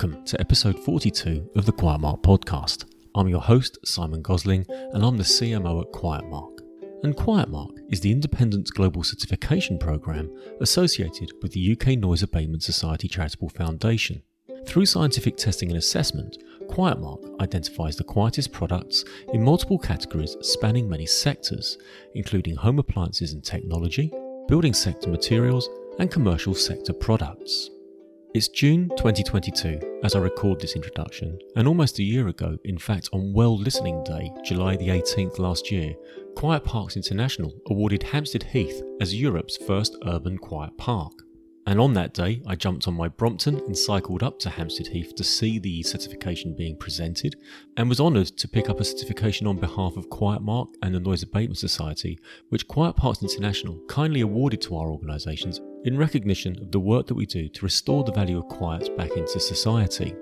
Welcome to episode 42 of the Quiet Mark podcast. I'm your host, Simon Gosling, and I'm the CMO at Quiet Mark. And Quiet Mark is the independent global certification program associated with the UK Noise Abatement Society Charitable Foundation. Through scientific testing and assessment, Quiet Mark identifies the quietest products in multiple categories spanning many sectors, including home appliances and technology, building sector materials, and commercial sector products. It's June 2022 as I record this introduction, and almost a year ago, in fact on World Listening Day, July the 18th last year, Quiet Parks International awarded Hampstead Heath as Europe's first urban quiet park. And on that day, I jumped on my Brompton and cycled up to Hampstead Heath to see the certification being presented, and was honoured to pick up a certification on behalf of Quiet Mark and the Noise Abatement Society, which Quiet Parks International kindly awarded to our organisations in recognition of the work that we do to restore the value of quiet back into society.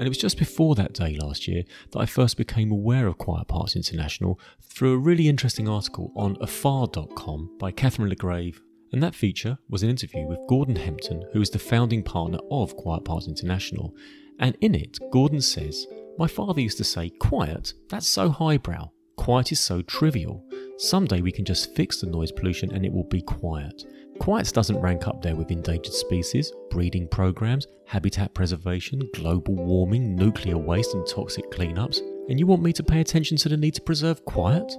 And it was just before that day last year that I first became aware of Quiet Parks International through a really interesting article on afar.com by Catherine LeGrave. And that feature was an interview with Gordon Hempton, who is the founding partner of Quiet Parks International. And in it, Gordon says, My father used to say, Quiet? That's so highbrow. Quiet is so trivial. Someday we can just fix the noise pollution and it will be quiet. Quiet doesn't rank up there with endangered species, breeding programs, habitat preservation, global warming, nuclear waste, and toxic cleanups. And you want me to pay attention to the need to preserve quiet?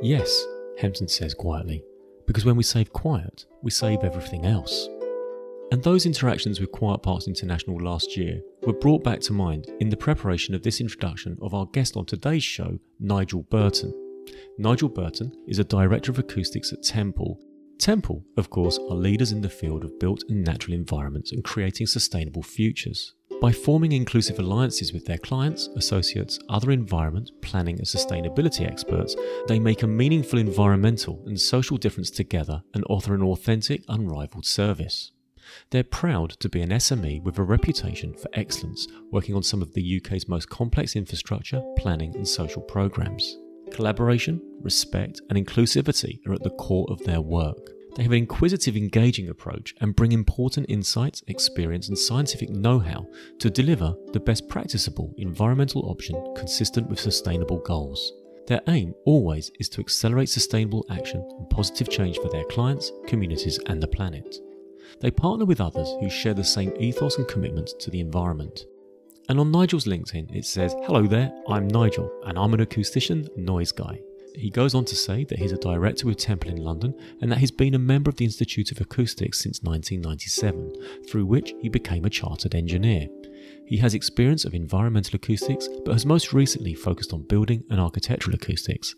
Yes, Hempton says quietly, because when we save quiet, we save everything else. And those interactions with Quiet Parks International last year were brought back to mind in the preparation of this introduction of our guest on today's show, Nigel Burton. Nigel Burton is a director of acoustics at Temple Temple, of course, are leaders in the field of built and natural environments and creating sustainable futures. By forming inclusive alliances with their clients, associates, other environment, planning, and sustainability experts, they make a meaningful environmental and social difference together and offer an authentic, unrivaled service. They're proud to be an SME with a reputation for excellence, working on some of the UK's most complex infrastructure, planning, and social programs. Collaboration, respect, and inclusivity are at the core of their work. They have an inquisitive, engaging approach and bring important insights, experience, and scientific know how to deliver the best practicable environmental option consistent with sustainable goals. Their aim always is to accelerate sustainable action and positive change for their clients, communities, and the planet. They partner with others who share the same ethos and commitment to the environment. And on Nigel's LinkedIn, it says, Hello there, I'm Nigel, and I'm an acoustician noise guy. He goes on to say that he's a director with Temple in London and that he's been a member of the Institute of Acoustics since 1997, through which he became a chartered engineer. He has experience of environmental acoustics, but has most recently focused on building and architectural acoustics.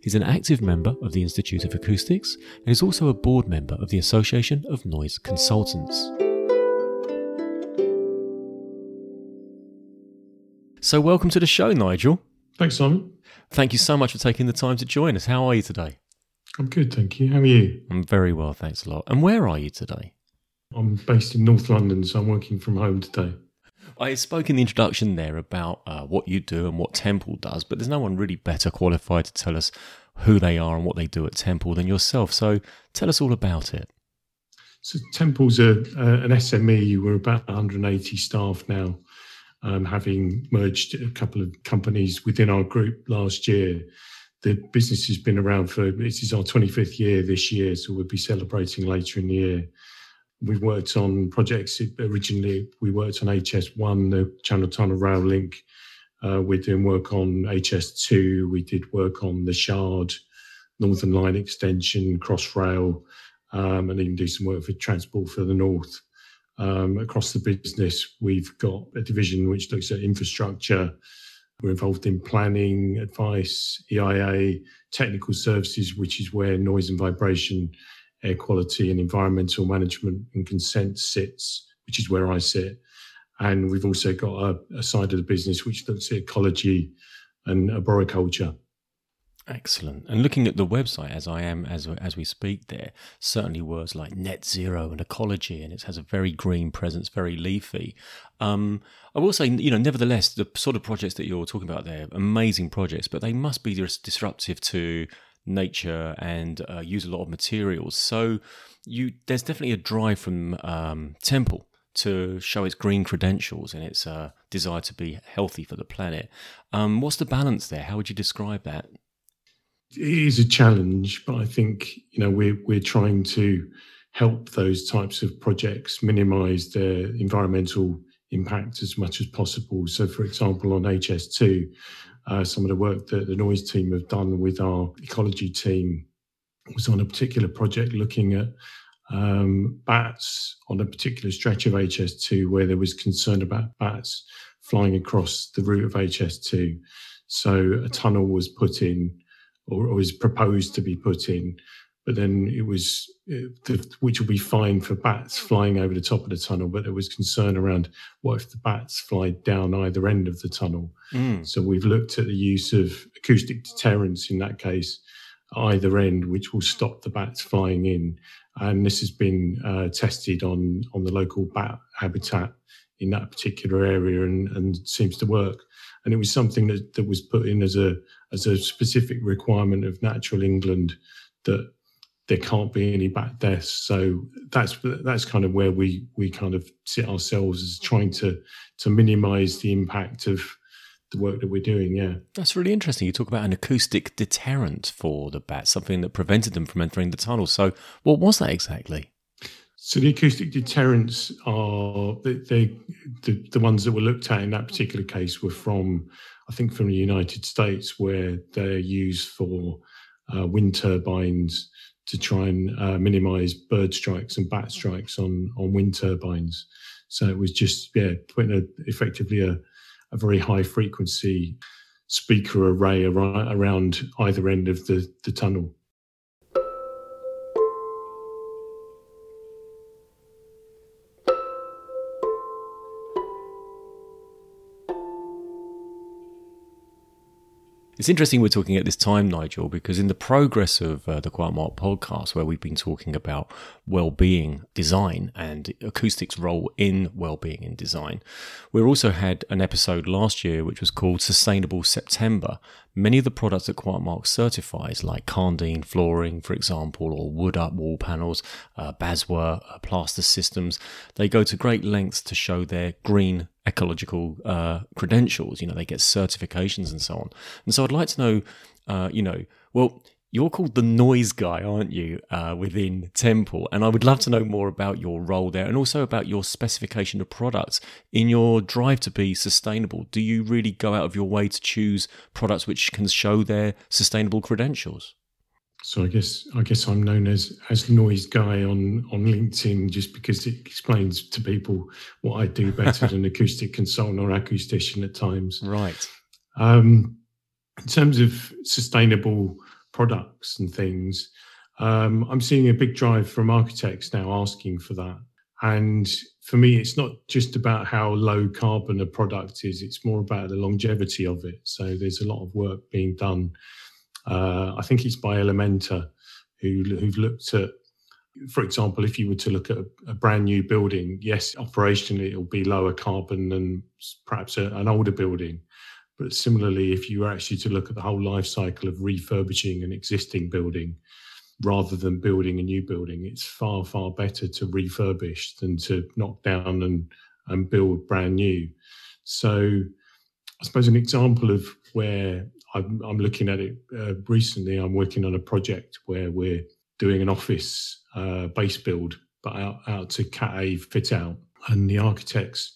He's an active member of the Institute of Acoustics and is also a board member of the Association of Noise Consultants. So, welcome to the show, Nigel. Thanks, Simon. Thank you so much for taking the time to join us. How are you today? I'm good, thank you. How are you? I'm very well, thanks a lot. And where are you today? I'm based in North London, so I'm working from home today. I spoke in the introduction there about uh, what you do and what Temple does, but there's no one really better qualified to tell us who they are and what they do at Temple than yourself. So tell us all about it. So Temple's a, uh, an SME. We're about 180 staff now um, having merged a couple of companies within our group last year. The business has been around for this is our 25th year this year, so we'll be celebrating later in the year. We've worked on projects originally. We worked on HS1, the Channel Tunnel Rail Link. Uh, we're doing work on HS2. We did work on the Shard, Northern Line extension, Crossrail, um, and even do some work for Transport for the North. Um, across the business, we've got a division which looks at infrastructure. We're involved in planning, advice, EIA, technical services, which is where noise and vibration, air quality, and environmental management and consent sits, which is where I sit. And we've also got a, a side of the business which looks at ecology and arboriculture. Excellent. And looking at the website as I am as as we speak there, certainly words like net zero and ecology, and it has a very green presence, very leafy. Um, I will say, you know, nevertheless, the sort of projects that you're talking about there, amazing projects, but they must be disruptive to nature and uh, use a lot of materials. So you, there's definitely a drive from um, Temple to show its green credentials and its uh, desire to be healthy for the planet. Um, what's the balance there? How would you describe that? It is a challenge, but I think you know we're we're trying to help those types of projects minimise their environmental impact as much as possible. So, for example, on HS2, uh, some of the work that the noise team have done with our ecology team was on a particular project looking at um, bats on a particular stretch of HS2 where there was concern about bats flying across the route of HS2. So a tunnel was put in or, or was proposed to be put in, but then it was, uh, which will be fine for bats flying over the top of the tunnel, but there was concern around what if the bats fly down either end of the tunnel. Mm. So we've looked at the use of acoustic deterrence in that case either end, which will stop the bats flying in. And this has been uh, tested on on the local bat habitat in that particular area and, and seems to work. And it was something that, that was put in as a as a specific requirement of Natural England that there can't be any bat deaths. So that's that's kind of where we we kind of sit ourselves as trying to to minimise the impact of the work that we're doing. Yeah, that's really interesting. You talk about an acoustic deterrent for the bats, something that prevented them from entering the tunnel. So, what was that exactly? So the acoustic deterrents are they, they the, the ones that were looked at in that particular case were from I think from the United States where they're used for uh, wind turbines to try and uh, minimise bird strikes and bat strikes on on wind turbines. So it was just yeah putting a, effectively a a very high frequency speaker array around either end of the, the tunnel. It's interesting we're talking at this time, Nigel, because in the progress of uh, the Quiet Mark podcast, where we've been talking about well-being design and acoustics' role in well-being in design, we also had an episode last year which was called Sustainable September. Many of the products that Quiet Mark certifies, like Karndean flooring, for example, or Woodup wall panels, uh, Baswa uh, plaster systems, they go to great lengths to show their green ecological uh, credentials. You know, they get certifications and so on. And so I'd like to know, uh, you know, well, you're called the noise guy, aren't you, uh, within Temple? And I would love to know more about your role there and also about your specification of products in your drive to be sustainable. Do you really go out of your way to choose products which can show their sustainable credentials? So I guess I guess I'm known as as noise guy on on LinkedIn just because it explains to people what I do better than acoustic consultant or acoustician at times. Right. Um, in terms of sustainable products and things, um, I'm seeing a big drive from architects now asking for that. And for me, it's not just about how low carbon a product is; it's more about the longevity of it. So there's a lot of work being done uh, I think it's by Elementa, who, who've looked at, for example, if you were to look at a, a brand new building, yes, operationally it'll be lower carbon than perhaps a, an older building. But similarly, if you were actually to look at the whole life cycle of refurbishing an existing building, rather than building a new building, it's far, far better to refurbish than to knock down and, and build brand new. So I suppose an example of where I'm, I'm looking at it uh, recently. I'm working on a project where we're doing an office uh, base build, but out, out to Cat A fit out, and the architects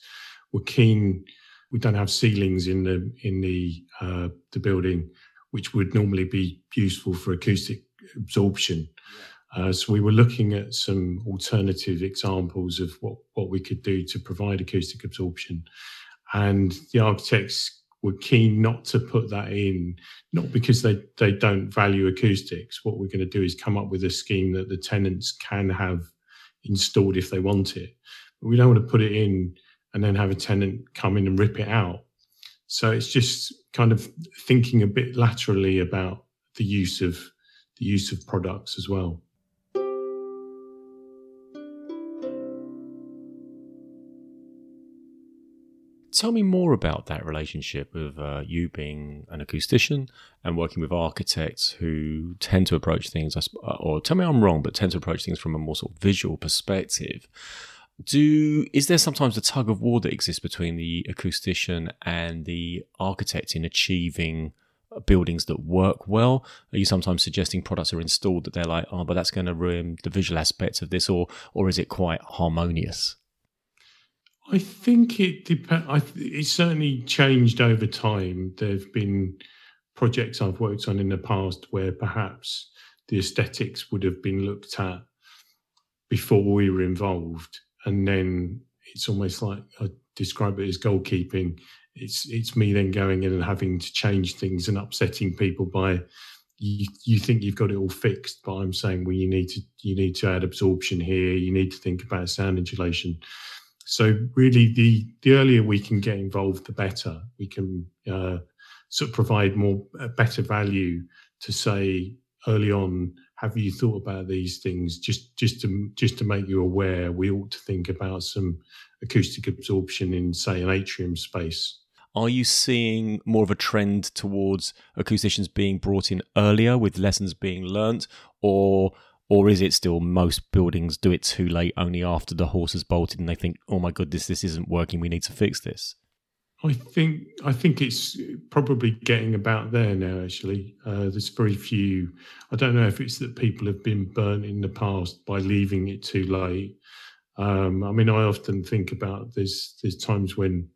were keen. We don't have ceilings in the in the uh, the building, which would normally be useful for acoustic absorption. Uh, so we were looking at some alternative examples of what, what we could do to provide acoustic absorption. And the architects were keen not to put that in, not because they, they don't value acoustics. What we're going to do is come up with a scheme that the tenants can have installed if they want it. But we don't want to put it in and then have a tenant come in and rip it out. So it's just kind of thinking a bit laterally about the use of the use of products as well. Tell me more about that relationship of uh, you being an acoustician and working with architects who tend to approach things, uh, or tell me I'm wrong, but tend to approach things from a more sort of visual perspective. Do is there sometimes a tug of war that exists between the acoustician and the architect in achieving buildings that work well? Are you sometimes suggesting products are installed that they're like, oh, but that's going to ruin the visual aspects of this, or or is it quite harmonious? I think it depends. It's certainly changed over time. There've been projects I've worked on in the past where perhaps the aesthetics would have been looked at before we were involved, and then it's almost like I describe it as goalkeeping it's it's me then going in and having to change things and upsetting people by you, you think you've got it all fixed, but I'm saying well you need to you need to add absorption here, you need to think about sound insulation. So really, the the earlier we can get involved, the better. We can uh, sort of provide more better value to say early on. Have you thought about these things? Just just to just to make you aware, we ought to think about some acoustic absorption in say an atrium space are you seeing more of a trend towards acousticians being brought in earlier with lessons being learnt, or or is it still most buildings do it too late, only after the horse has bolted and they think, "Oh my goodness, this isn't working. We need to fix this." I think I think it's probably getting about there now. Actually, uh, there's very few. I don't know if it's that people have been burnt in the past by leaving it too late. Um, I mean, I often think about there's there's times when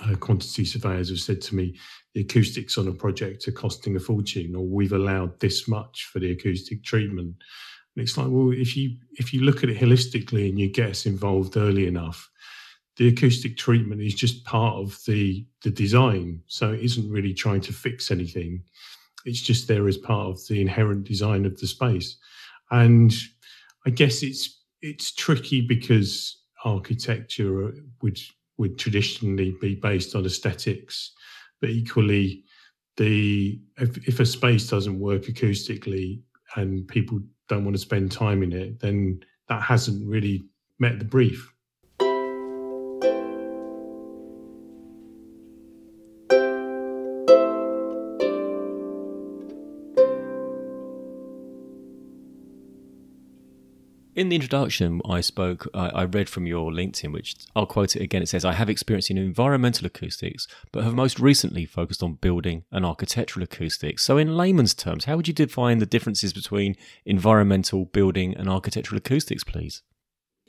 uh, quantity surveyors have said to me the acoustics on a project are costing a fortune or we've allowed this much for the acoustic treatment and it's like well if you if you look at it holistically and you get us involved early enough the acoustic treatment is just part of the the design. So it isn't really trying to fix anything. It's just there as part of the inherent design of the space. And i guess it's it's tricky because architecture would would traditionally be based on aesthetics, but equally, the if, if a space doesn't work acoustically and people don't want to spend time in it, then that hasn't really met the brief. In the introduction, I spoke, I, I, read from your LinkedIn, which I'll quote it again. It says, I have experience in environmental acoustics, but have most recently focused on building and architectural acoustics. So, in layman's terms, how would you define the differences between environmental, building, and architectural acoustics, please?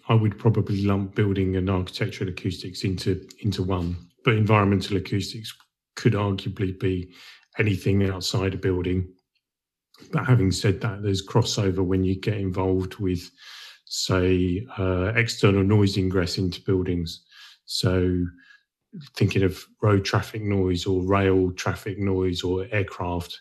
I would probably lump building and architectural acoustics into, into one, but environmental acoustics could arguably be anything outside a building. But having said that, there's crossover when you get involved with say, uh, external noise ingress into buildings. So, thinking of road traffic noise or rail traffic noise or aircraft,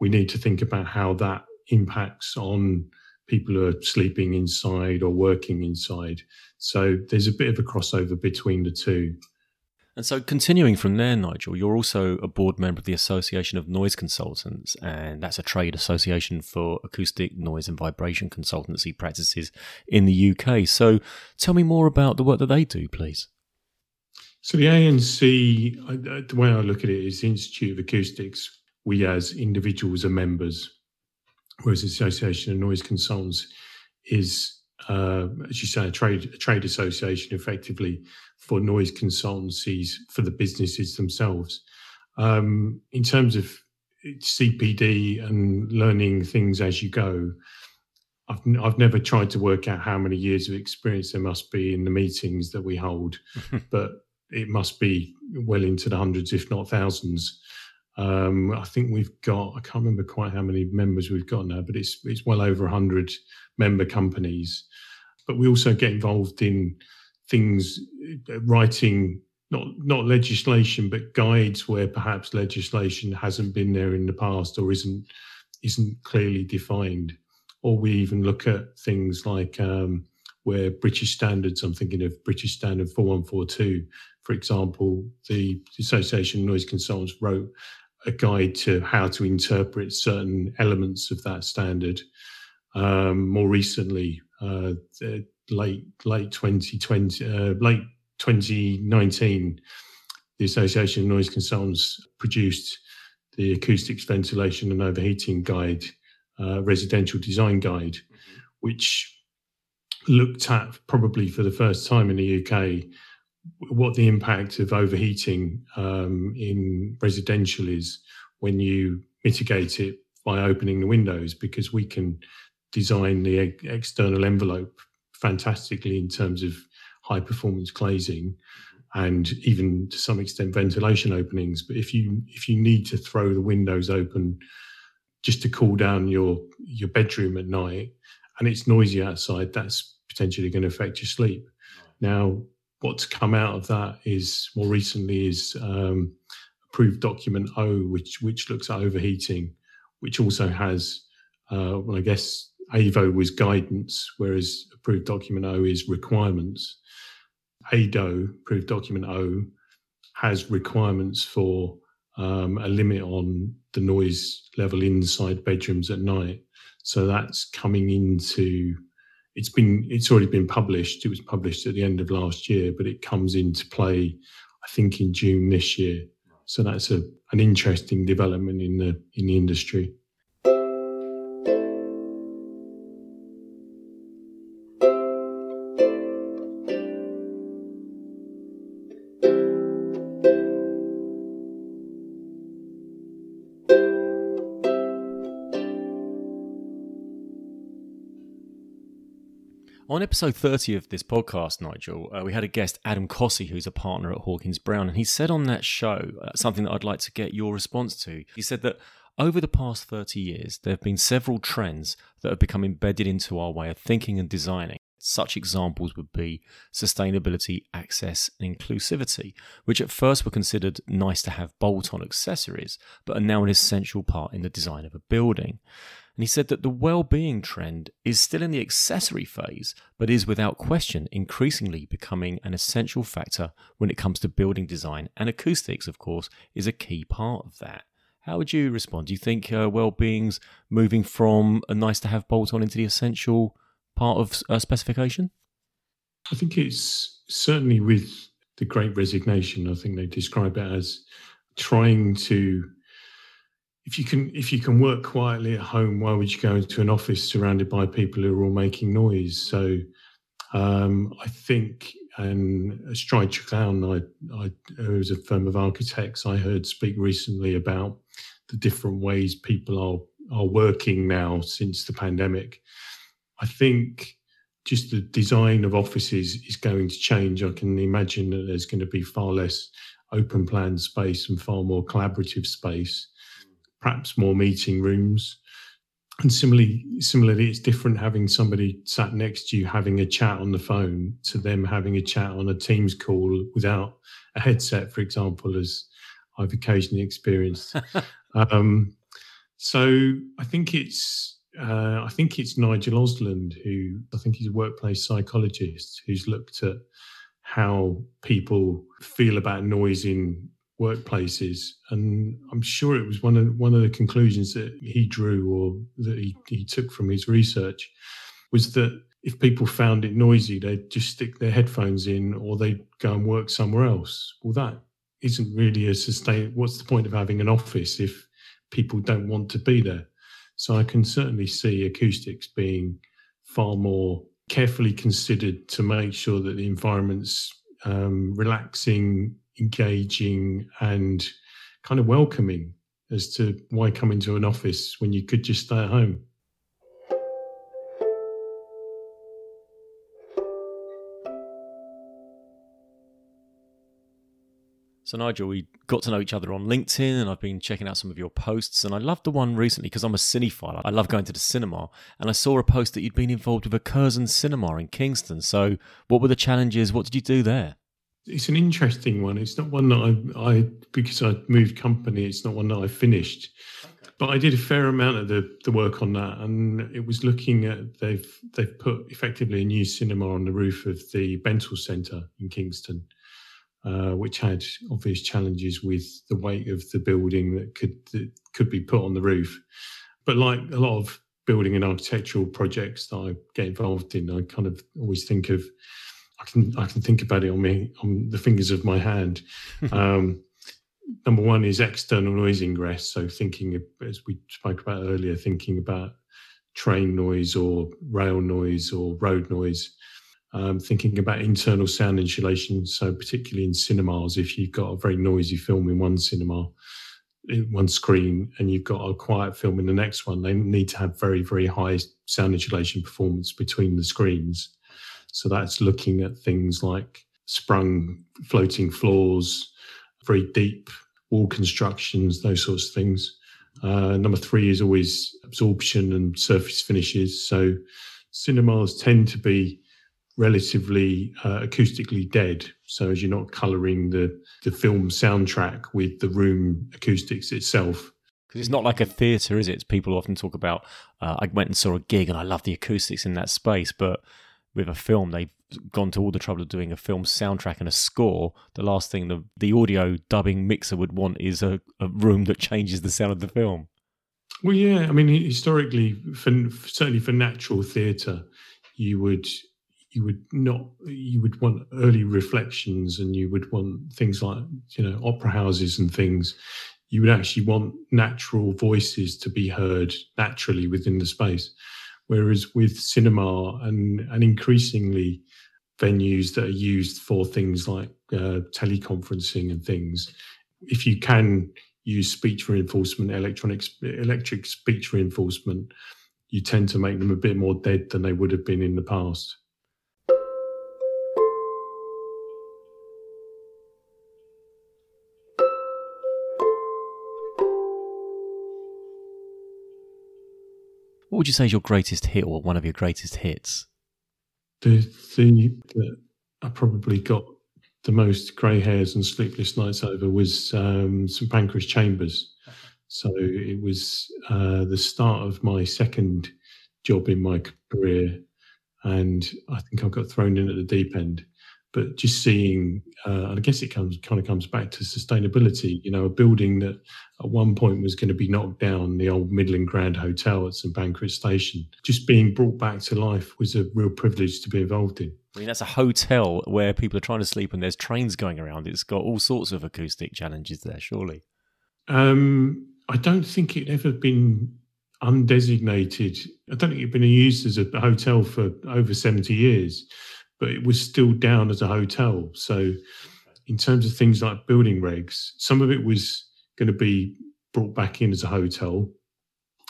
we need to think about how that impacts on people who are sleeping inside or working inside. So, there's a bit of a crossover between the two. And so, continuing from there, Nigel, you're also a board member of the Association of Noise Consultants, and that's a trade association for acoustic, noise, and vibration consultancy practices in the UK. So, tell me more about the work that they do, please. So, the ANC, the way I look at it is the Institute of Acoustics. We, as individuals, are members, whereas the Association of Noise Consultants is, uh, as you say, a trade a trade association, effectively for noise consultancies for the businesses themselves. Um, in terms of CPD and learning things as you go, I've, I've never tried to work out how many years of experience there must be in the meetings that we hold, but it must be well into the hundreds, if not thousands. Um, I think we've got, I can't remember quite how many members we've got now, but it's, it's well over 100 member companies. But we also get involved in things uh, writing not not legislation but guides where perhaps legislation hasn't been there in the past or isn't isn't clearly defined or we even look at things like um, where British standards, I'm thinking of British Standard 4142, for example, the Association of Noise Consultants wrote a guide to how to interpret certain elements of that standard. Um, more recently, uh, the late late 2020, uh, late 2019, the Association of Noise Consultants produced the Acoustics, Ventilation and Overheating Guide, uh, Residential Design Guide, mm-hmm. which looked at probably for the first time in the UK what the impact of overheating um, in residential is when you mitigate it by opening the windows because we can design the external envelope fantastically in terms of high performance glazing and even to some extent ventilation openings. But if you if you need to throw the windows open just to cool down your your bedroom at night and it's noisy outside that's potentially going to affect your sleep. Now what's come out of that is more recently is um, approved document o which which looks at overheating which also has uh, well i guess avo was guidance whereas approved document o is requirements ADO, approved document O, has requirements for um, a limit on the noise level inside bedrooms at night. So that's coming into it's been it's already been published. It was published at the end of last year, but it comes into play, I think, in June this year. So that's a an interesting development in the in the industry. On episode 30 of this podcast, Nigel, uh, we had a guest, Adam Cossey, who's a partner at Hawkins Brown, and he said on that show uh, something that I'd like to get your response to. He said that over the past 30 years, there have been several trends that have become embedded into our way of thinking and designing. Such examples would be sustainability, access, and inclusivity, which at first were considered nice to have bolt on accessories, but are now an essential part in the design of a building. And he said that the well being trend is still in the accessory phase, but is without question increasingly becoming an essential factor when it comes to building design. And acoustics, of course, is a key part of that. How would you respond? Do you think uh, well being's moving from a nice to have bolt on into the essential part of uh, specification? I think it's certainly with the great resignation, I think they describe it as trying to if you can if you can work quietly at home, why would you go into an office surrounded by people who are all making noise? So um, I think and Stride Treglown, I, I was a firm of architects I heard speak recently about the different ways people are are working now since the pandemic. I think just the design of offices is going to change. I can imagine that there's going to be far less open plan space and far more collaborative space perhaps more meeting rooms. And similarly, similarly, it's different having somebody sat next to you having a chat on the phone to them having a chat on a Teams call without a headset, for example, as I've occasionally experienced. um, so I think it's uh, I think it's Nigel Oseland who I think he's a workplace psychologist who's looked at how people feel about noise in workplaces. And I'm sure it was one of one of the conclusions that he drew or that he, he took from his research was that if people found it noisy, they'd just stick their headphones in or they'd go and work somewhere else. Well, that isn't really a sustain. What's the point of having an office if people don't want to be there? So I can certainly see acoustics being far more carefully considered to make sure that the environment's um, relaxing, engaging and kind of welcoming as to why come into an office when you could just stay at home. So, Nigel, we got to know each other on LinkedIn, and I've been checking out some of your posts. And I loved the one recently because I'm a cinephile. I love going to the cinema. And I saw a post that you'd been involved with a Curzon cinema in Kingston. So, what were the challenges? What did you do there? It's an interesting one. It's not one that I, I because I moved company. It's not one that I finished, okay. but I did a fair amount of the, the work on that, and it was looking at they've they've put effectively a new cinema on the roof of the Bentall Centre in Kingston, uh, which had obvious challenges with the weight of the building that could that could be put on the roof. But like a lot of building and architectural projects that I get involved in, I kind of always think of I can I can think about it on me on the fingers of my hand. um, number one is external noise ingress. So thinking as we spoke about earlier, thinking about train noise or rail noise or road noise. Um, thinking about internal sound insulation, so particularly in cinemas, if you've got a very noisy film in one cinema, in one screen, and you've got a quiet film in the next one, they need to have very, very high sound insulation performance between the screens. So that's looking at things like sprung floating floors, very deep wall constructions, those sorts of things. Uh, number three is always absorption and surface finishes. So cinemas tend to be relatively uh, acoustically dead. So as you're not colouring the the film soundtrack with the room acoustics itself. Because it's not like a theatre, is it? People often talk about. Uh, I went and saw a gig, and I love the acoustics in that space, but with a film, they've gone to all the trouble of doing a film soundtrack and a score. The last thing the the audio dubbing mixer would want is a, a room that changes the sound of the film. Well, yeah, I mean, historically, for, certainly for natural theatre, you would you would not you would want early reflections, and you would want things like you know opera houses and things. You would actually want natural voices to be heard naturally within the space. Whereas with cinema and, and increasingly venues that are used for things like uh, teleconferencing and things, if you can use speech reinforcement, electronic, electric speech reinforcement, you tend to make them a bit more dead than they would have been in the past. What would you say is your greatest hit or one of your greatest hits? The thing that I probably got the most grey hairs and sleepless nights over was um, St Pancras Chambers. So it was uh, the start of my second job in my career, and I think I got thrown in at the deep end but just seeing, uh, and I guess it comes kind of comes back to sustainability. You know, a building that at one point was going to be knocked down, the old Midland Grand Hotel at St Pancras Station, just being brought back to life was a real privilege to be involved in. I mean, that's a hotel where people are trying to sleep and there's trains going around. It's got all sorts of acoustic challenges there, surely. Um, I don't think it ever been undesignated. I don't think it'd been used as a hotel for over 70 years but it was still down as a hotel. So, in terms of things like building regs, some of it was going to be brought back in as a hotel.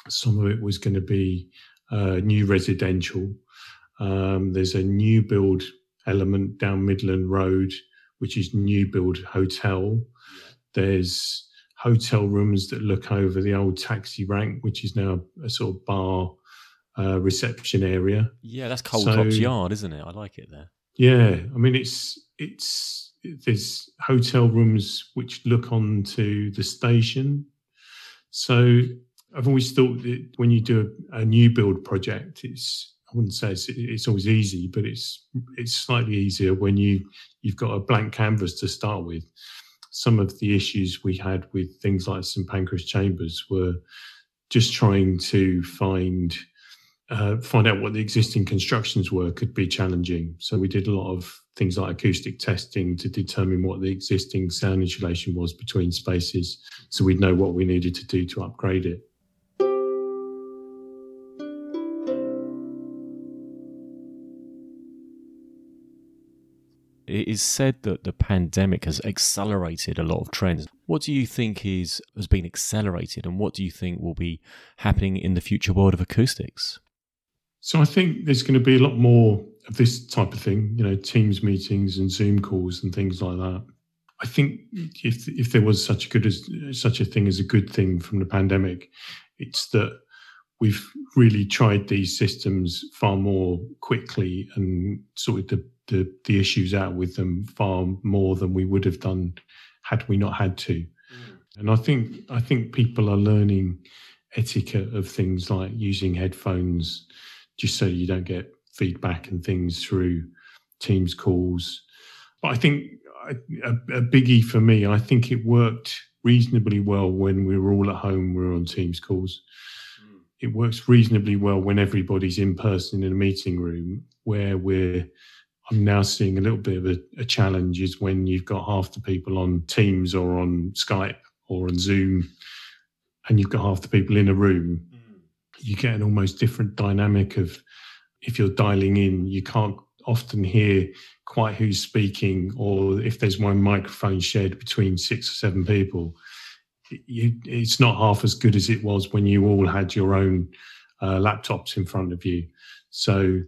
Some of it was going to be uh, new residential. Um, there's a new build element down Midland Road, which is new build hotel. There's hotel rooms that look over the old taxi rank, which is now a sort of bar uh, reception area. Yeah, that's Cold so, Yard, isn't it? I like it there. Yeah, I mean it's it's there's hotel rooms which look onto the station. So I've always thought that when you do a, a new build project, it's I wouldn't say it's, it's always easy, but it's it's slightly easier when you you've got a blank canvas to start with. Some of the issues we had with things like St Pancras Chambers were just trying to find uh, find out what the existing constructions were could be challenging. So we did a lot of things like acoustic testing to determine what the existing sound insulation was between spaces, so we'd know what we needed to do to upgrade it. It is said that the pandemic has accelerated a lot of trends. What do you think is has been accelerated, and what do you think will be happening in the future world of acoustics? So I think there's going to be a lot more of this type of thing, you know, Teams meetings and Zoom calls and things like that. I think if if there was such a good as such a thing as a good thing from the pandemic, it's that we've really tried these systems far more quickly and sorted the, the, the issues out with them far more than we would have done had we not had to. Mm. And I think I think people are learning etiquette of things like using headphones just so you don't get feedback and things through Teams calls. But I think a, a, biggie for me, I think it worked reasonably well when we were all at home, we were on Teams calls. Mm. It works reasonably well when everybody's in person in a meeting room, where we're I'm now seeing a little bit of a, a, challenge is when you've got half the people on Teams or on Skype or on Zoom, and you've got half the people in a room you get an almost different dynamic of if you're dialing in, you can't often hear quite who's speaking, or if there's one microphone shared between six or seven people, you, it's not half as good as it was when you all had your own uh, laptops in front of you. So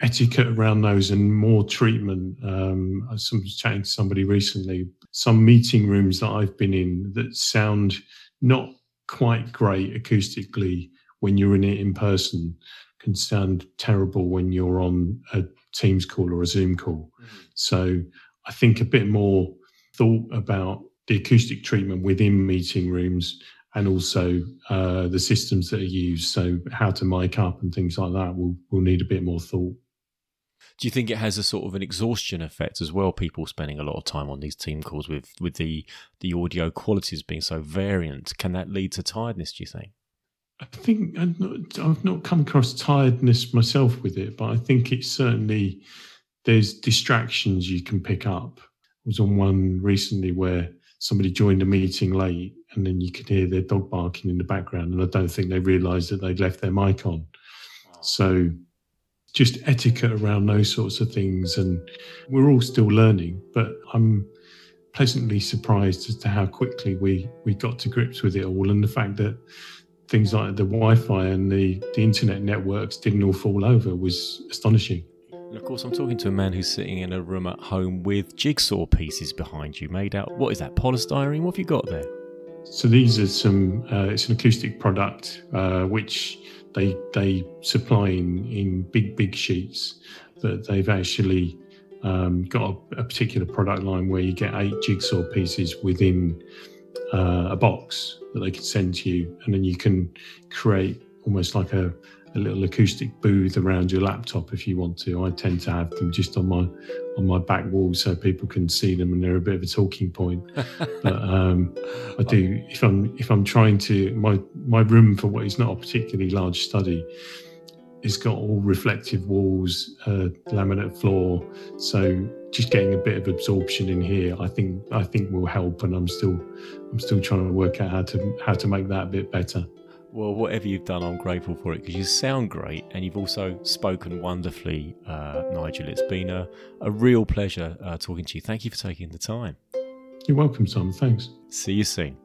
etiquette around those and more treatment. Um, I was chatting to somebody recently. Some meeting rooms that I've been in that sound not quite great acoustically when you're in it in person can sound terrible when you're on a Teams call or a Zoom call. Mm-hmm. So I think a bit more thought about the acoustic treatment within meeting rooms and also uh, the systems that are used. So how to mic up and things like that will will need a bit more thought. Do you think it has a sort of an exhaustion effect as well? People spending a lot of time on these team calls with with the the audio qualities being so variant, can that lead to tiredness? Do you think? I think I've not, I've not come across tiredness myself with it, but I think it's certainly there's distractions you can pick up. I was on one recently where somebody joined a meeting late and then you could hear their dog barking in the background, and I don't think they realised that they'd left their mic on. So just etiquette around those sorts of things, and we're all still learning, but I'm pleasantly surprised as to how quickly we we got to grips with it all, and the fact that things like the Wi-Fi and the, the internet networks didn't all fall over was astonishing. And of course, I'm talking to a man who's sitting in a room at home with jigsaw pieces behind you, made out. What is that? Polystyrene? What have you got there? So these are some. Uh, it's an acoustic product uh, which they they supply in in big big sheets. That they've actually um, got a, a, particular product line where you get eight jigsaw pieces within uh, a box that they can send to you, and then you can create almost like a, a little acoustic booth around your laptop if you want to. I tend to have them just on my on my back wall so people can see them and they're a bit of a talking point. but um, I do if I'm if I'm trying to my my room for what is not a particularly large study it's got all reflective walls, uh, laminate floor. So just getting a bit of absorption in here, I think I think will help. And I'm still I'm still trying to work out how to how to make that a bit better. Well, whatever you've done, I'm grateful for it because you sound great and you've also spoken wonderfully, uh, Nigel. It's been a, a real pleasure uh, talking to you. Thank you for taking the time. You're welcome, Simon. Thanks. See you soon.